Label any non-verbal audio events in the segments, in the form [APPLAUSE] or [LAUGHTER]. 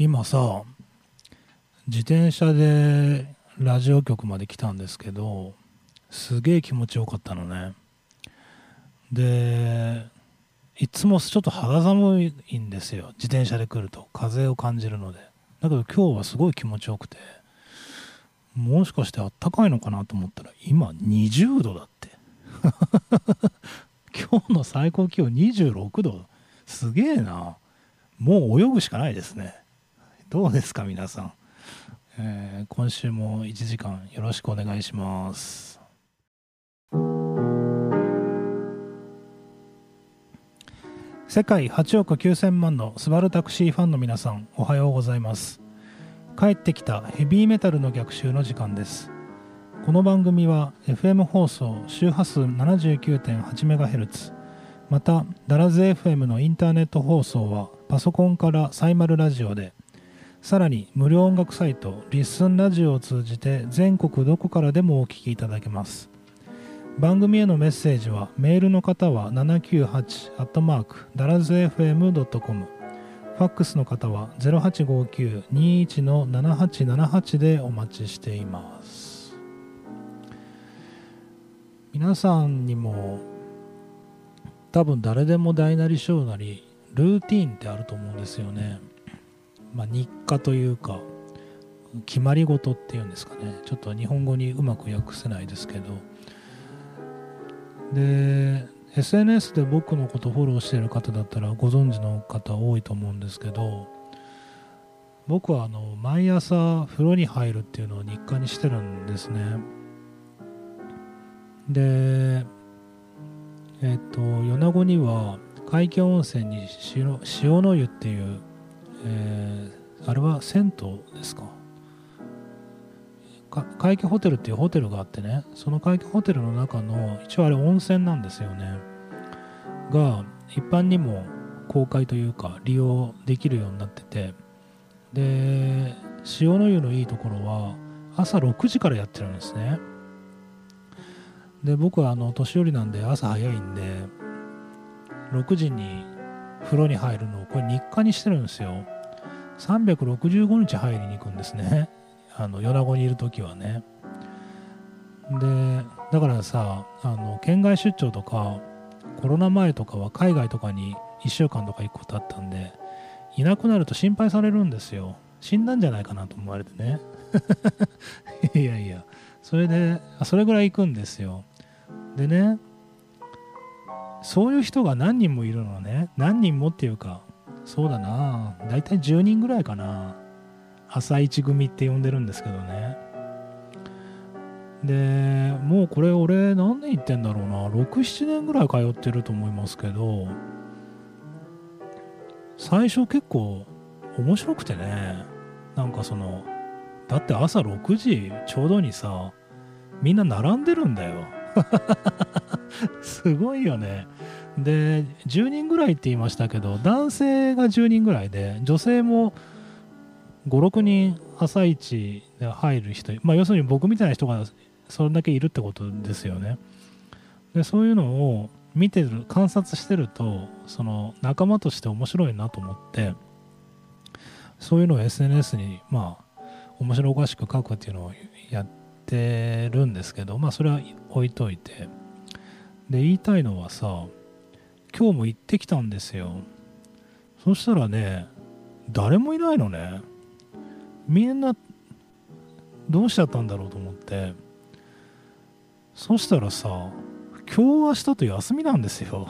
今さ自転車でラジオ局まで来たんですけどすげえ気持ちよかったのね。でいつもちょっと肌寒いんですよ。自転車で来ると。風を感じるので。だけど今日はすごい気持ちよくてもしかしてあったかいのかなと思ったら今20度だって。[LAUGHS] 今日の最高気温26度。すげえな。もう泳ぐしかないですね。どうですか皆さん、えー、今週も1時間よろしくお願いします。世界8億9000万のスバルタクシーファンの皆さんおはようございます。帰ってきたヘビーメタルの逆襲の時間です。この番組は FM 放送周波数 79.8MHz またダラズ FM のインターネット放送はパソコンからサイマルラジオでさらに無料音楽サイトリッスンラジオを通じて全国どこからでもお聴きいただけます。番組へのメッセージはメールの方は798ダラズ FM.com ファックスの方は0859-21-7878でお待ちしています。皆さんにも多分誰でも大なり小なりルーティーンってあると思うんですよね。まあ、日課というか決まり事っていうんですかね。ちょっと日本語にうまく訳せないですけど。で SNS で僕のことフォローしてる方だったらご存知の方多いと思うんですけど僕はあの毎朝風呂に入るっていうのを日課にしてるんですね。でえっ、と米子には海峡温泉に塩の湯っていうえー、あれは銭湯ですか？海峡ホテルっていうホテルがあってねその海峡ホテルの中の一応あれ温泉なんですよね。が一般にも公開というか利用できるようになってて。で塩の湯のいいところは朝6時からやってるんですね。で僕はあの年寄りなんで朝早いんで6時に風呂に入るのをこれ日課にしてるんですよ。365日入りに行くんですね。[LAUGHS] あの米子にいる時はね。でだからさあの県外出張とかコロナ前とかは海外とかに1週間とか行くことあったんでいなくなると心配されるんですよ。死んだんじゃないかなと思われてね。[LAUGHS] いやいや。それでそれぐらい行くんですよ。でねそういう人が何人もいるのね何人もっていうかそうだな。大体10人ぐらいかな。朝一組って呼んでるんですけどね。でもうこれ俺何年行ってんだろうな。67年ぐらい通ってると思いますけど最初結構面白くてね。なんかそのだって朝6時ちょうどにさみんな並んでるんだよ。[LAUGHS] すごいよね。で、10人ぐらいって言いましたけど、男性が10人ぐらいで、女性も5、6人朝一で入る人、まあ、要するに僕みたいな人がそれだけいるってことですよね。でそういうのを見てる、観察してると、その仲間として面白いなと思って、そういうのを SNS に、まあ、面白おかしく書くっていうのをやっててるんですけど、まあ、それは置いといて。で言いたいのはさ今日も行ってきたんですよ。そしたらね誰もいないのね。みんなどうしちゃったんだろうと思って。そしたらさ今日明日と休みなんですよ。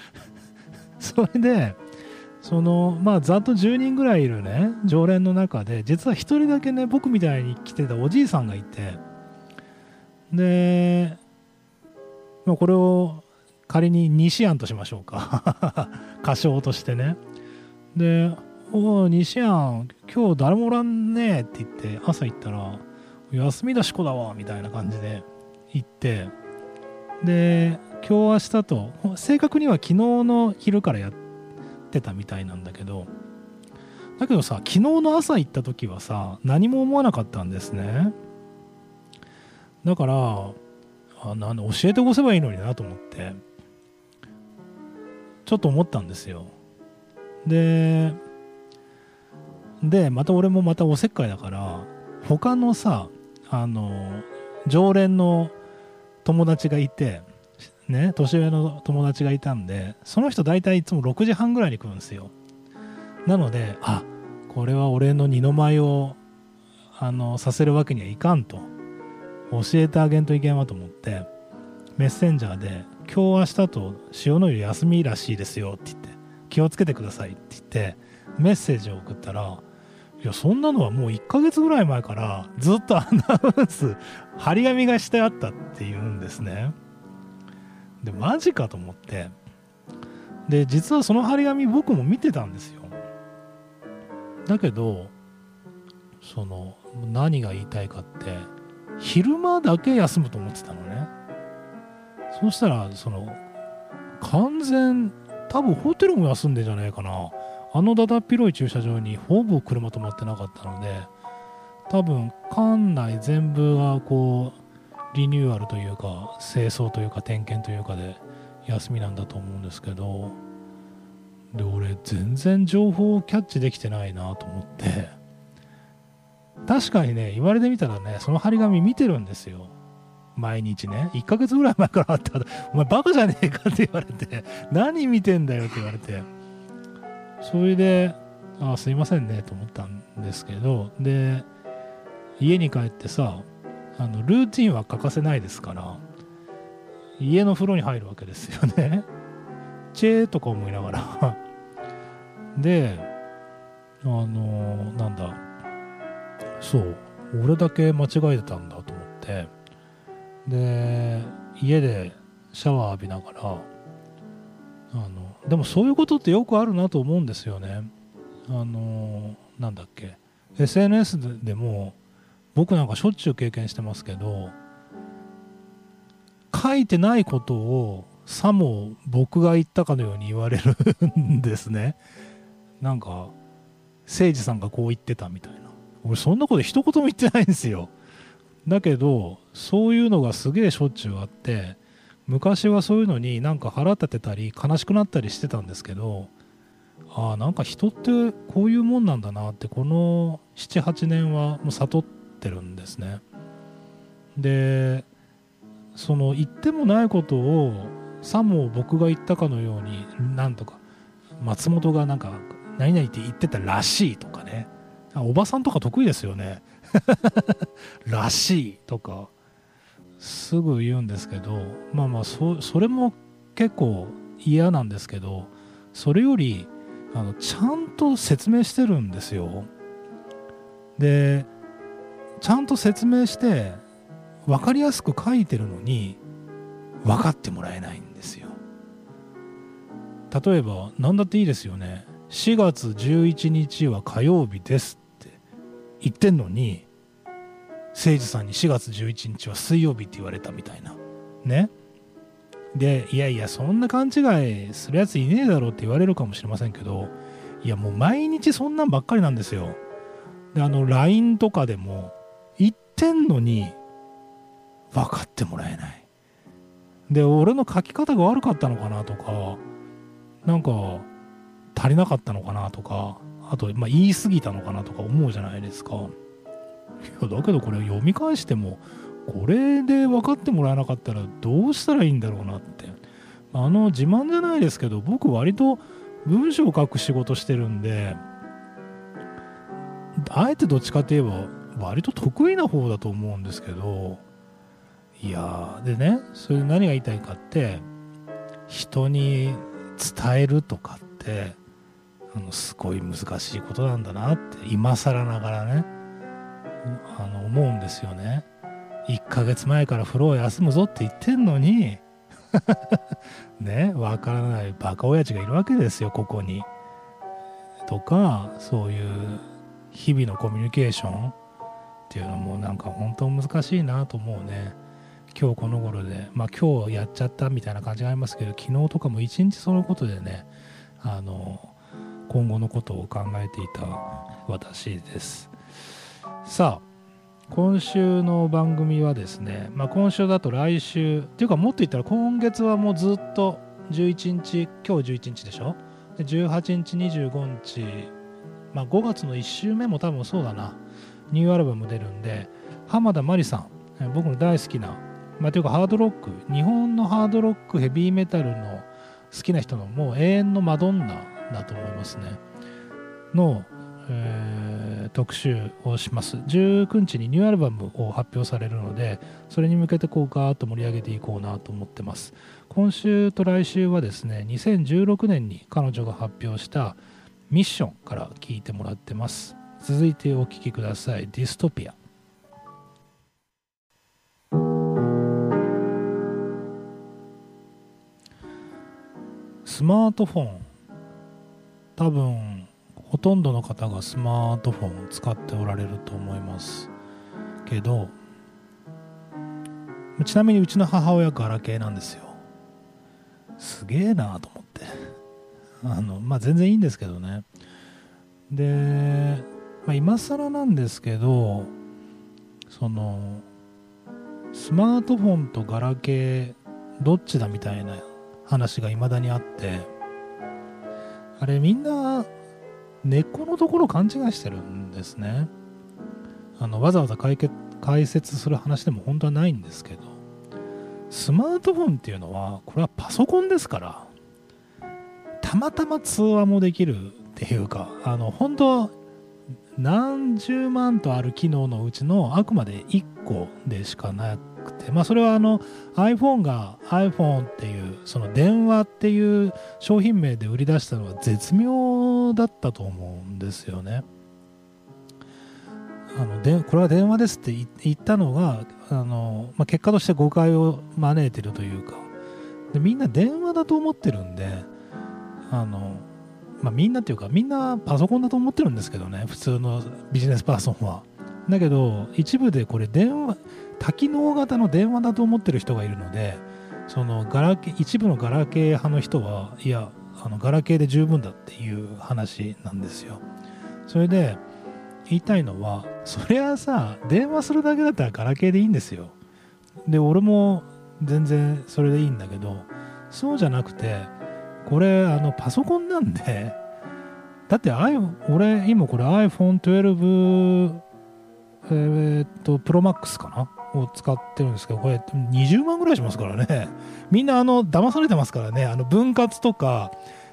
[LAUGHS] それでそのまあざっと10人ぐらいいるね常連の中で実は1人だけね僕みたいに来てたおじいさんがいてでまあ、これを仮に西安としましょうか。[LAUGHS] 歌唱としてね。で「おお西安今日誰もおらんねえ」って言って朝行ったら「休みだしこだわ」みたいな感じで行ってで今日明日と正確には昨日の昼からやってたみたいなんだけどだけどさ昨日の朝行った時はさ何も思わなかったんですね。だからあなん教えてこせばいいのになと思ってちょっと思ったんですよ。ででまた俺もまたおせっかいだから他のさあの常連の友達がいてね年上の友達がいたんでその人大体いつも6時半ぐらいに来るんですよ。なのであこれは俺の二の舞をあのさせるわけにはいかんと教えてあげんといけんわと思ってメッセンジャーで「今日明日と塩の湯休みらしいですよ」って言って「気をつけてください」って言ってメッセージを送ったらいやそんなのはもう1ヶ月ぐらい前からずっとアナウンス張り紙がしてあったっていうんですね。でマジかと思って。で実はその張り紙僕も見てたんですよ。だけどその何が言いたいかって昼間だけ休むと思ってたのね。そしたらその完全多分ホテルも休んでんじゃないかな。あのだだっ広い駐車場にほぼ車止まってなかったので多分館内全部がこうリニューアルというか清掃というか点検というかで休みなんだと思うんですけどで俺全然情報をキャッチできてないなと思って。確かにね言われてみたらねその張り紙見てるんですよ。毎日ね。1ヶ月ぐらい前からあった。お前バカじゃねえかって言われて。何見てんだよって言われて。それであすいませんねと思ったんですけど。で家に帰ってさあのルーティンは欠かせないですから家の風呂に入るわけですよね。[LAUGHS] チェーとか思いながら。[LAUGHS] であのー、なんだ。そう俺だけ間違えてたんだと思って。で家でシャワー浴びながらあのでもそういうことってよくあるなと思うんですよね。あのー、なんだっけ。SNS でも僕なんかしょっちゅう経験してますけど書いてないことをさも僕が言ったかのように言われるんですね。なんか誠司さんがこう言ってたみたいな。俺そんなこと一言も言ってないんですよ。だけどそういうのがすげえしょっちゅうあって昔はそういうのになんか腹立てたり悲しくなったりしてたんですけどああなんか人ってこういうもんなんだなってこの78年はもう悟っててるんですね。でその言ってもないことをさも僕が言ったかのようになんとか松本がなんか何々って言ってたらしいとかね。おばさんとか得意ですよね。[LAUGHS] らしいとかすぐ言うんですけどまあまあそそれも結構嫌なんですけどそれよりあのちゃんと説明してるんですよ。でちゃんと説明して分かりやすく書いてるのに分かってもらえないんですよ。例えば何だっていいですよね。4月11日は火曜日ですって言ってんのに誠司さんに4月11日は水曜日って言われたみたいな。ね。でいやいやそんな勘違いするやついねえだろうって言われるかもしれませんけどいやもう毎日そんなんばっかりなんですよ。であの LINE とかでもってんのに分かってもらえない。で俺の書き方が悪かったのかなとかなんか足りなかったのかなとかあと、まあ、言い過ぎたのかなとか思うじゃないですか。いやだけどこれ読み返してもこれで分かってもらえなかったらどうしたらいいんだろうなって。あの自慢じゃないですけど僕割と文章を書く仕事してるんであえてどっちかといえば割と得意な方だと思うんですけどいやでねそれで何が言いたいかって人に伝えるとかってあのすごい難しいことなんだなって今更ながらねあの思うんですよね。1ヶ月前から風呂を休むぞって言ってんのに [LAUGHS] ねわからないバカ親父がいるわけですよここに。とかそういう日々のコミュニケーションっていうのもなんか本当難しいなと思うね。今日この頃で。まあ今日やっちゃったみたいな感じがありますけど昨日とかも一日そのことでねあの今後のことを考えていた私です。さあ今週の番組はですね、まあ、今週だと来週っていうかもっと言ったら今月はもうずっと11日今日11日でしょ？で18日25日まあ、5月の1週目も多分そうだな。ニューアルバム出るんで浜田真理さん僕の大好きな、まあ、というかハードロック日本のハードロックヘビーメタルの好きな人のもう永遠のマドンナだと思いますね。の、えー、特集をします。19日にニューアルバムを発表されるのでそれに向けてこうガーッと盛り上げていこうなと思ってます。今週と来週はですね2016年に彼女が発表したミッションから聞いてもらってます。続いてお聴きください。ディストピア。スマートフォン。多分ほとんどの方がスマートフォンを使っておられると思いますけどちなみにうちの母親ガラケーなんですよ。すげえなと思って。あのまあ全然いいんですけどね。で、まあ、今更なんですけどそのスマートフォンとガラケーどっちだみたいな話が未だにあってあれみんな根っこのところ勘違いしてるんですね。あのわざわざ解決解説する話でも本当はないんですけど。スマートフォンっていうのはこれはパソコンですからたまたま通話もできるっていうかあの本当は何十万とある機能のうちのあくまで1個でしかなくて、まあ、それはあの iPhone が iPhone っていうその電話っていう商品名で売り出したのは絶妙だったと思うんですよね。あのでこれは電話ですって言ったのがあの、まあ、結果として誤解を招いてるというかでみんな電話だと思ってるんであの、まあ、みんなっていうかみんなパソコンだと思ってるんですけどね普通のビジネスパーソンは。だけど一部でこれ電話多機能型の電話だと思ってる人がいるのでそのガラケ一部のガラケー派の人はいやあのガラケーで十分だっていう話なんですよ。それで言いたいのはそりゃさ電話するだけだったらガラケーでいいんですよ。で俺も全然それでいいんだけどそうじゃなくてこれあのパソコンなんでだって、俺今これ iPhone12 えー、っとプロマックスかな？を使ってるんですけど、これ20万ぐらいしますからね。みんなあの、騙されてますからね。あの、分割とか、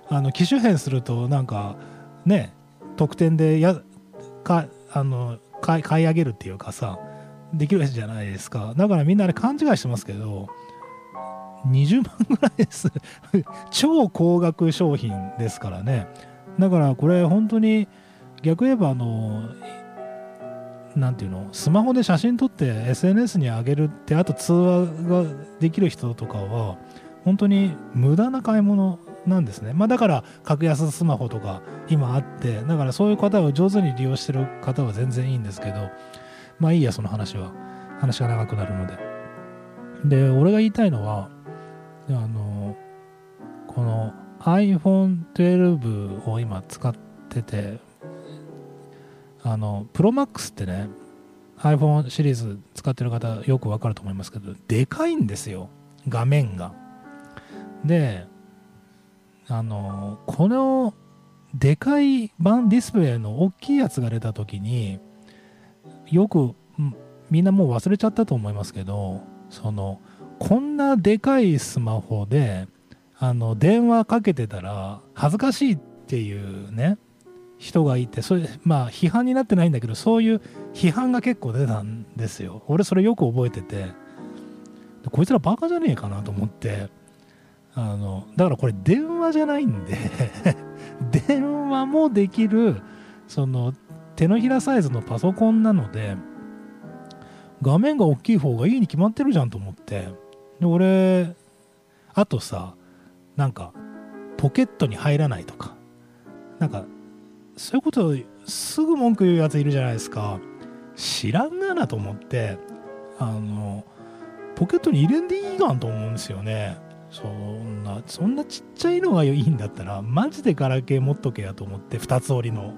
あの、機種変するとなんか、ね、特典でや、か、あの、買い買い上げるっていうかさ、できるじゃないですか。だからみんなあれ勘違いしてますけど、20万ぐらいです。[LAUGHS] 超高額商品ですからね。だからこれ本当に逆言えばあのなんていうのスマホで写真撮って SNS に上げるってあと通話ができる人とかは本当に無駄な買い物なんですね、まあ、だから格安スマホとか今あってだからそういう方を上手に利用してる方は全然いいんですけどまあいいやその話は。話が長くなるので。で俺が言いたいのはであのこの iPhone12 を今使っててあの、プロマックスってね、iPhone シリーズ使ってる方よくわかると思いますけど、でかいんですよ、画面が。で、あの、このでかい版ディスプレイの大きいやつが出た時に、よくみんなもう忘れちゃったと思いますけど、その、こんなでかいスマホで、あの、電話かけてたら恥ずかしいっていうね、人がいてそれまあ批判になってないんだけどそういう批判が結構出たんですよ。俺それよく覚えてて。こいつらバカじゃねえかなと思って。あのだからこれ電話じゃないんで [LAUGHS] 電話もできるその手のひらサイズのパソコンなので画面が大きい方がいいに決まってるじゃんと思って。で俺あとさなんかポケットに入らないとか。なんかそういうことすぐ文句言うやついるじゃないですか。知らんがなと思ってあのポケットに入れんでいいがんと思うんですよね。そんなそんなちっちゃいのがいいんだったらマジでガラケー持っとけやと思って2つ折りの。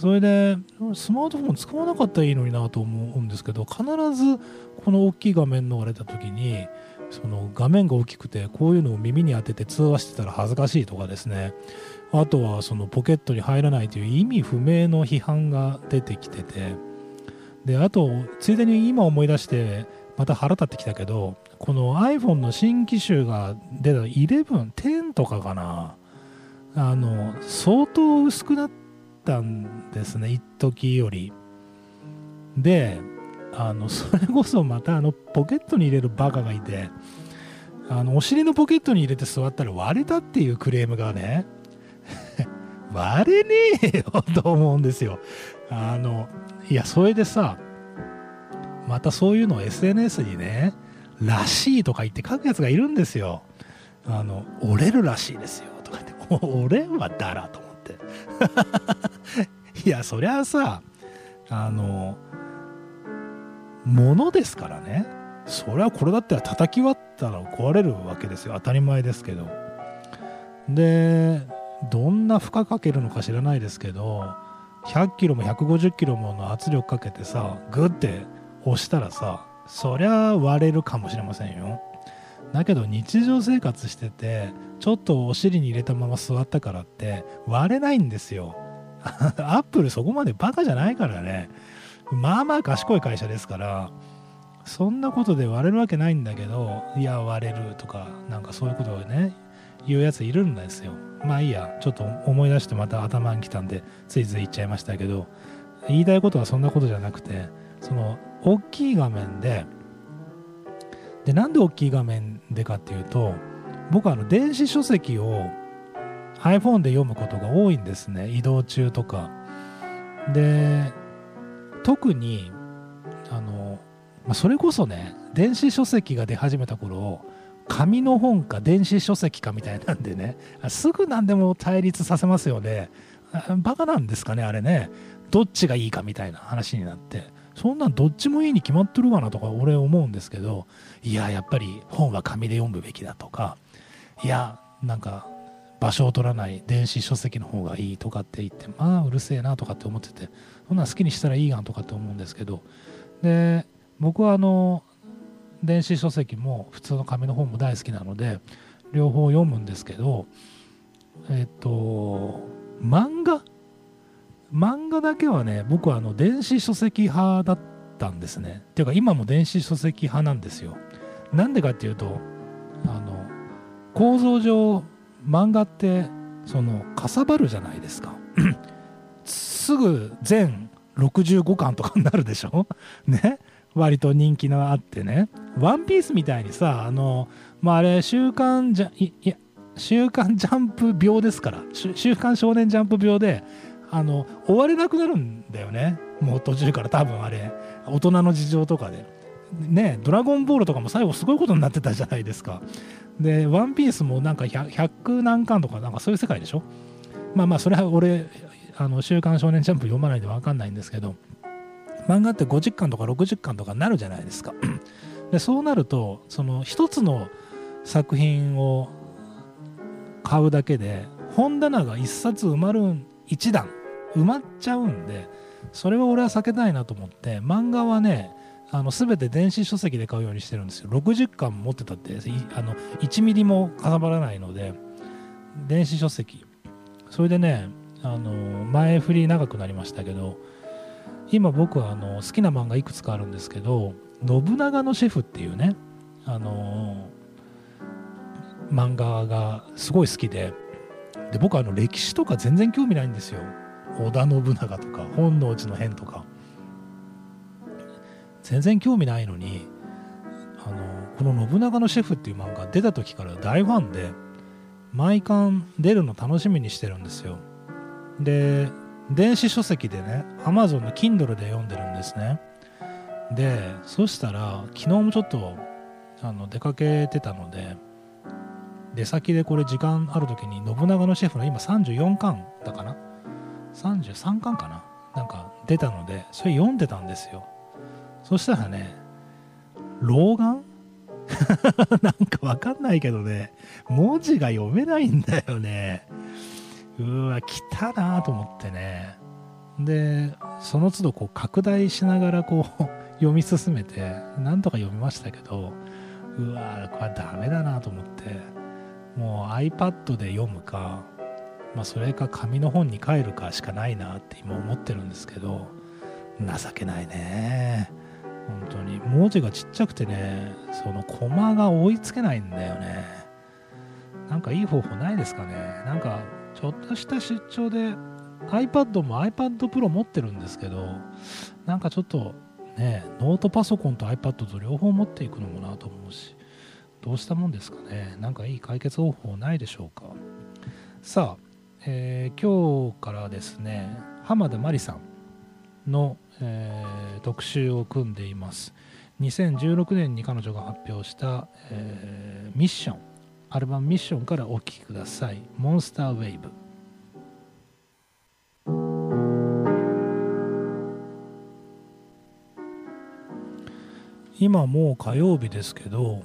それでスマートフォン使わなかったらいいのになと思うんですけど必ずこの大きい画面の割れた時にその画面が大きくてこういうのを耳に当てて通話してたら恥ずかしいとかですね。あとはそのポケットに入らないという意味不明の批判が出てきてて。であとついでに今思い出してまた腹立ってきたけどこの iPhone の新機種が出た11、10とかかな。あの相当薄くなったんですね一時より。であのそれこそまたあのポケットに入れるバカがいてあのお尻のポケットに入れて座ったら割れたっていうクレームがね [LAUGHS] 割れねえよと思うんですよ。あのいやそれでさまたそういうのを SNS にねらしいとか言って書くやつがいるんですよ。あの折れるらしいですよとか言って [LAUGHS] 折れんはだらと。思って [LAUGHS] いやそりゃさあのものですからね。それはこれだったら叩き割ったら壊れるわけですよ。当たり前ですけど。でどんな負荷かけるのか知らないですけど100キロも150キロもの圧力かけてさグッて押したらさそりゃ割れるかもしれませんよ。だけど日常生活しててちょっとお尻に入れたまま座ったからって割れないんですよ。[LAUGHS] アップルそこまでバカじゃないからね。まあまあ賢い会社ですからそんなことで割れるわけないんだけどいや割れるとかなんかそういうことをね言うやついるんですよ。まあいいやちょっと思い出してまた頭に来たんでついつい言っちゃいましたけど言いたいことはそんなことじゃなくてその大きい画面ででなんで大きい画面でかっていうと僕はあの電子書籍を iPhone で読むことが多いんですね。移動中とか。で特にあの、まあ、それこそね電子書籍が出始めた頃紙の本か電子書籍かみたいなんでねすぐ何でも対立させますよね。バカなんですかねあれね。どっちがいいかみたいな話になって。そんなんどっちもいいに決まってるかなとか俺思うんですけどいややっぱり本は紙で読むべきだとかいやなんか場所を取らない電子書籍の方がいいとかって言ってまあうるせえなとかって思っててそんなん好きにしたらいいがんとかって思うんですけどで僕はあの電子書籍も普通の紙の本も大好きなので両方読むんですけどえっと漫画漫画だけはね僕はあの電子書籍派だったんですね。っていうか今も電子書籍派なんですよ。なんでかっていうとあの構造上漫画ってそのかさばるじゃないですか。[CLEARS THROAT] すぐ全65巻とかになるでしょ？[LAUGHS] ね？割と人気のあってね。ワンピースみたいにさあのまああれ週刊じゃいや週刊ジャンプ病ですから。週刊少年ジャンプ病であの終われなくなるんだよね。もう途中から多分あれ。大人の事情とかで。ねドラゴンボールとかも最後すごいことになってたじゃないですか。でワンピースもなんか 100, 100何巻とかなんかそういう世界でしょ？まあまあそれは俺あの週刊少年ジャンプ読まないで分かんないんですけど漫画って50巻とか60巻とかなるじゃないですか。でそうなるとその一つの作品を買うだけで本棚が1冊埋まる1段。埋まっちゃうんでそれは俺は避けたいなと思って漫画はねあの全て電子書籍で買うようにしてるんですよ。60巻持ってたってあの1ミリもかさばらないので電子書籍。それでねあの前振り長くなりましたけど今僕はあの好きな漫画いくつかあるんですけど「信長のシェフ」っていうねあの漫画がすごい好きでで僕はあの歴史とか全然興味ないんですよ。織田信長とか本能寺の変とか。全然興味ないのにあのこの「信長のシェフ」っていう漫画出た時から大ファンで毎巻出るの楽しみにしてるんですよ。で電子書籍でね Amazon の Kindle で読んでるんですね。でそしたら昨日もちょっとあの出かけてたので出先でこれ時間ある時に信長のシェフの今34巻だかな33巻かな？なんか出たのでそれ読んでたんですよ。そしたらね老眼？[LAUGHS] なんかわかんないけどね文字が読めないんだよね。うわ来たなと思ってね。でその都度こう拡大しながらこう読み進めてなんとか読みましたけどうわこれはダメだなと思ってもう iPad で読むか、まあ、それか紙の本に変えるかしかないなって今思ってるんですけど情けないね。本当に。文字がちっちゃくてねそのコマが追いつけないんだよね。なんかいい方法ないですかね。なんかちょっとした出張で iPad も iPad Pro 持ってるんですけどなんかちょっとねノートパソコンと iPad と両方持っていくのもなと思うしどうしたもんですかね。なんかいい解決方法ないでしょうか。さあ、えー、今日からですね浜田真理さんの、えー、特集を組んでいます。2016年に彼女が発表した、えー、ミッションアルバムミッションからお聴きください。モンスターウェイブ。今もう火曜日ですけど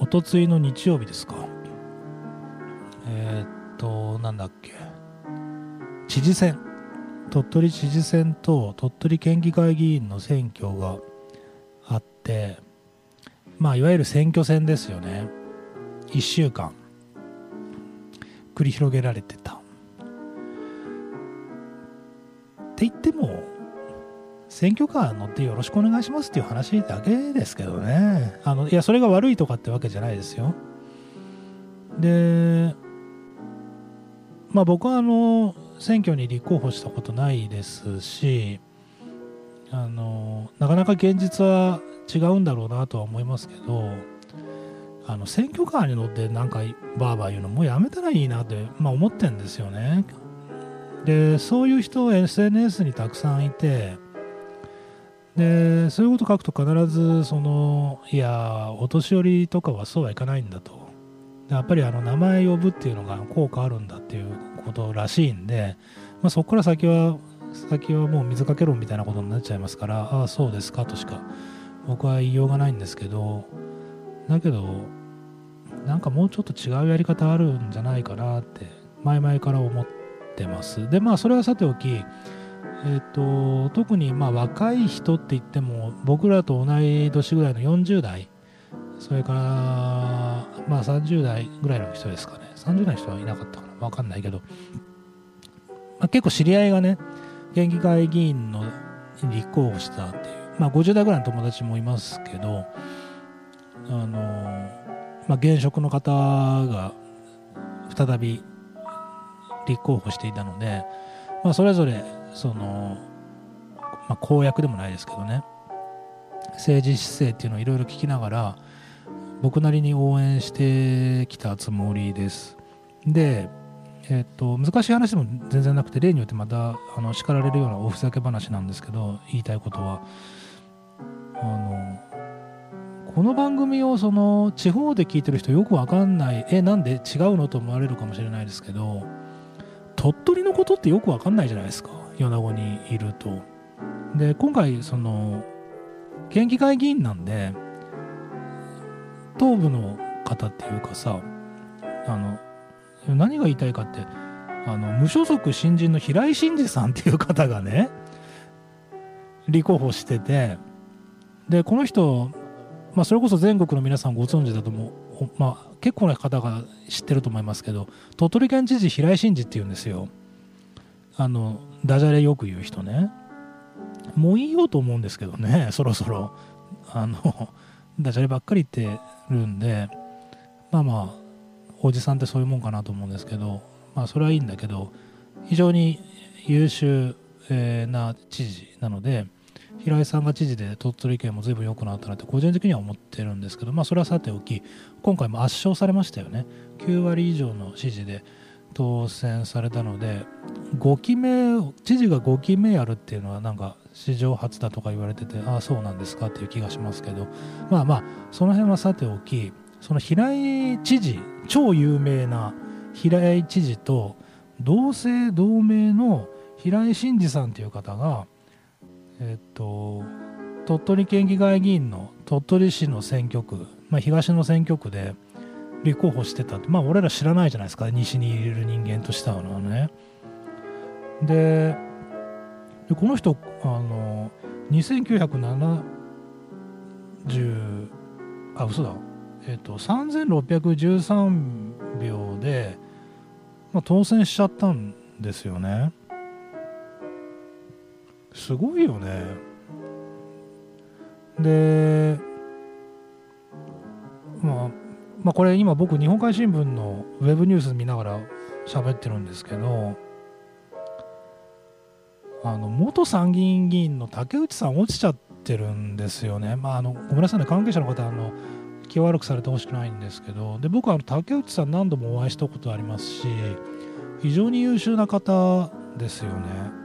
おとついの日曜日ですか？えー、っとなんだっけ。知事選。鳥取知事選と鳥取県議会議員の選挙があってまあいわゆる選挙戦ですよね。1週間。繰り広げられてた。って言っても選挙カー乗ってよろしくお願いしますっていう話だけですけどね。あのいやそれが悪いとかってわけじゃないですよ。でまあ僕はあの選挙に立候補したことないですしあのなかなか現実は違うんだろうなとは思いますけどあの選挙カーに乗ってなんかバーバー言うのもうやめたらいいなって、まあ、思ってんですよね。でそういう人 SNS にたくさんいてでそういうこと書くと必ずそのいやお年寄りとかはそうはいかないんだと。やっぱりあの名前呼ぶっていうのが効果あるんだっていうことらしいんで、まあ、そこから先は先はもう水かけ論みたいなことになっちゃいますからああそうですかとしか僕は言いようがないんですけどだけどなんかもうちょっと違うやり方あるんじゃないかなって前々から思ってます。でまあそれはさておきえーと、特にまあ若い人って言っても僕らと同い年ぐらいの40代それからまあ30代ぐらいの人ですかね。30代の人はいなかったかな。分かんないけど、まあ、結構知り合いがね県議会議員の立候補したっていう。まあ50代ぐらいの友達もいますけどあのまあ、現職の方が再び立候補していたので、まあ、それぞれその、まあ、公約でもないですけどね。政治姿勢っていうのをいろいろ聞きながら僕なりに応援してきたつもりです。で、えっと難しい話でも全然なくて例によってまたあの叱られるようなおふざけ話なんですけど言いたいことは。あのこの番組をその地方で聞いてる人よくわかんないえなんで違うのと思われるかもしれないですけど鳥取のことってよくわかんないじゃないですか米子にいると。で今回その県議会議員なんで東部の方っていうかさあの何が言いたいかってあの無所属新人の平井真二さんっていう方がね立候補しててでこの人まあ、それこそ全国の皆さんご存知だと思う、まあ、結構な方が知ってると思いますけど鳥取県知事平井真二っていうんですよ。あのダジャレよく言う人ね。もういいよと思うんですけどねそろそろ。あのダジャレばっかり言ってるんでまあまあおじさんってそういうもんかなと思うんですけどまあそれはいいんだけど非常に優秀な知事なので平井さんが知事で鳥取県も随分良くなったなって個人的には思ってるんですけど、まあ、それはさておき今回も圧勝されましたよね。9割以上の支持で当選されたので5期目知事が5期目やるっていうのはなんか史上初だとか言われててああそうなんですかっていう気がしますけど。まあまあその辺はさておきその平井知事超有名な平井知事と同姓同名の平井真二さんという方がえっと鳥取県議会議員の鳥取市の選挙区、まあ、東の選挙区で立候補してたまあ俺ら知らないじゃないですか。西にいる人間としてはね。ででこの人あの2970あ嘘だ。えっ、と3613秒で、まあ、当選しちゃったんですよね。すごいよね。でまあまあこれ今僕日本海新聞のウェブニュース見ながら喋ってるんですけどあの元参議院議員の竹内さん落ちちゃってるんですよね。まあ、あのごめんなさいね関係者の方あの気を悪くされてほしくないんですけどで僕はあの竹内さん何度もお会いしたことありますし非常に優秀な方ですよね。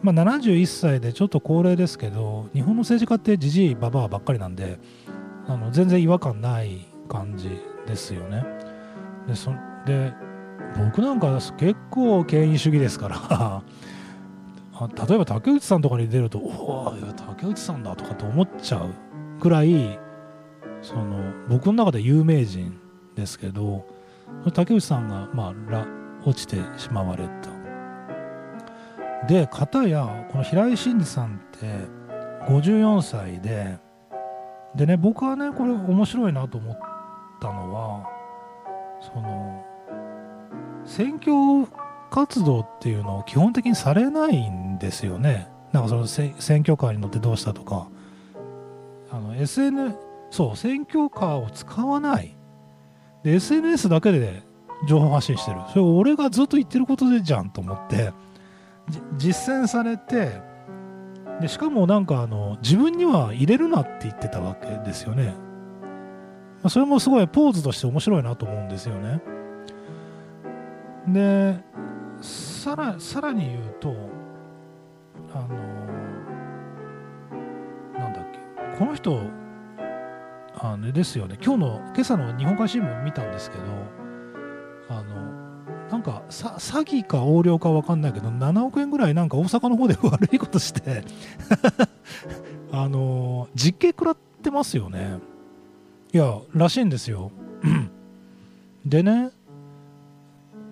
まあ、71歳でちょっと高齢ですけど日本の政治家ってじじいばばあばっかりなんであの全然違和感ない感じですよね。でそで僕なんか結構権威主義ですから例えば竹内さんとかに出るとおお竹内さんだとかって思っちゃうくらいその僕の中で有名人ですけど竹内さんが、まあ、落ちてしまわれた。で片やこの平井真二さんって54歳ででね僕はねこれ面白いなと思ったのはその選挙活動っていうのを基本的にされないんですよね。なんかその選挙カーに乗ってどうしたとか。あの SN そう選挙カーを使わない。で SNS だけで情報発信してる。それ俺がずっと言ってることでじゃんと思って。実践されて。でしかもなんかあの自分には入れるなって言ってたわけですよね、まあ、それもすごいポーズとして面白いなと思うんですよね。でさらさらに言うとあのなんだっけこの人あのですよね。今日の今朝の日本海新聞見たんですけどあのなんか詐欺か横領か分かんないけど7億円ぐらいなんか大阪の方で悪いことして [LAUGHS] あの実刑食らってますよね。いやらしいんですよ。[CLEARS THROAT] でね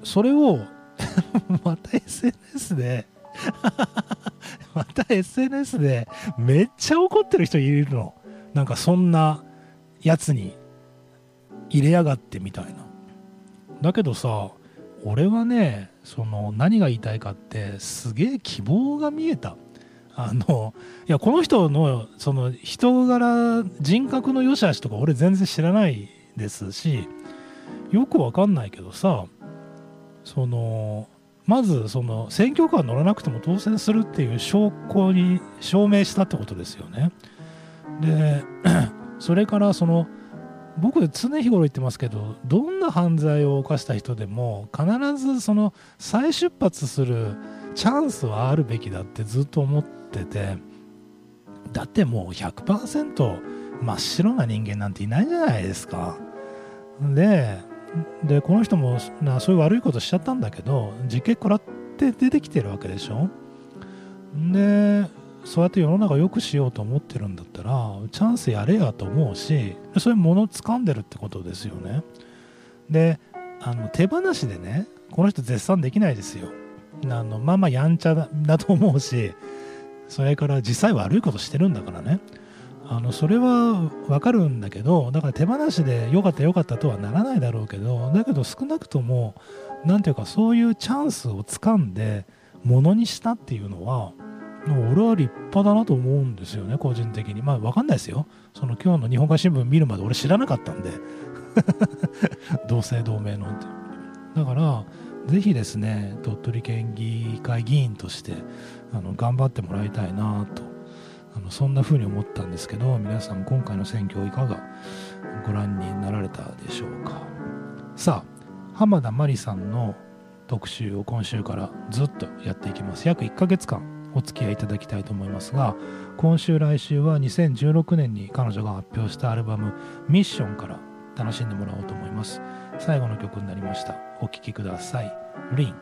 それを [LAUGHS] また SNS で [LAUGHS] また SNS でめっちゃ怒ってる人いるの。なんかそんなやつに入れやがってみたいな。だけどさ俺はねその何が言いたいかってすげえ希望が見えた。あのいやこの人のその人柄人格の良し悪しとか俺全然知らないですしよくわかんないけどさそのまずその選挙カー乗らなくても当選するっていう証拠に証明したってことですよね。で [CLEARS THROAT] それからその僕常日頃言ってますけどどんな犯罪を犯した人でも必ずその再出発するチャンスはあるべきだってずっと思っててだってもう100%真っ白な人間なんていないじゃないですか。ででこの人もなそういう悪いことしちゃったんだけど実刑食らって出てきてるわけでしょ？でそうやって世の中良くしようと思ってるんだったらチャンスやれやと思うしそういうものを掴んでるってことですよね。であの手放しでねこの人絶賛できないですよ。あのまあまあやんちゃだと思うしそれから実際悪いことしてるんだからね。あのそれは分かるんだけどだから手放しでよかったよかったとはならないだろうけどだけど少なくとも何ていうかそういうチャンスをつかんでものにしたっていうのは俺は立派だなと思うんですよね個人的に。まあ分かんないですよ。その今日の日本海新聞見るまで俺知らなかったんで。[LAUGHS] 同姓同名のって。だからぜひですね鳥取県議会議員としてあの頑張ってもらいたいなとあのそんな風に思ったんですけど皆さん今回の選挙いかがご覧になられたでしょうか。さあ浜田真理さんの特集を今週からずっとやっていきます。約1ヶ月間お付き合いいただきたいと思いますが今週来週は2016年に彼女が発表したアルバム「ミッション」から楽しんでもらおうと思います。最後の曲になりました。お聴きください「リン」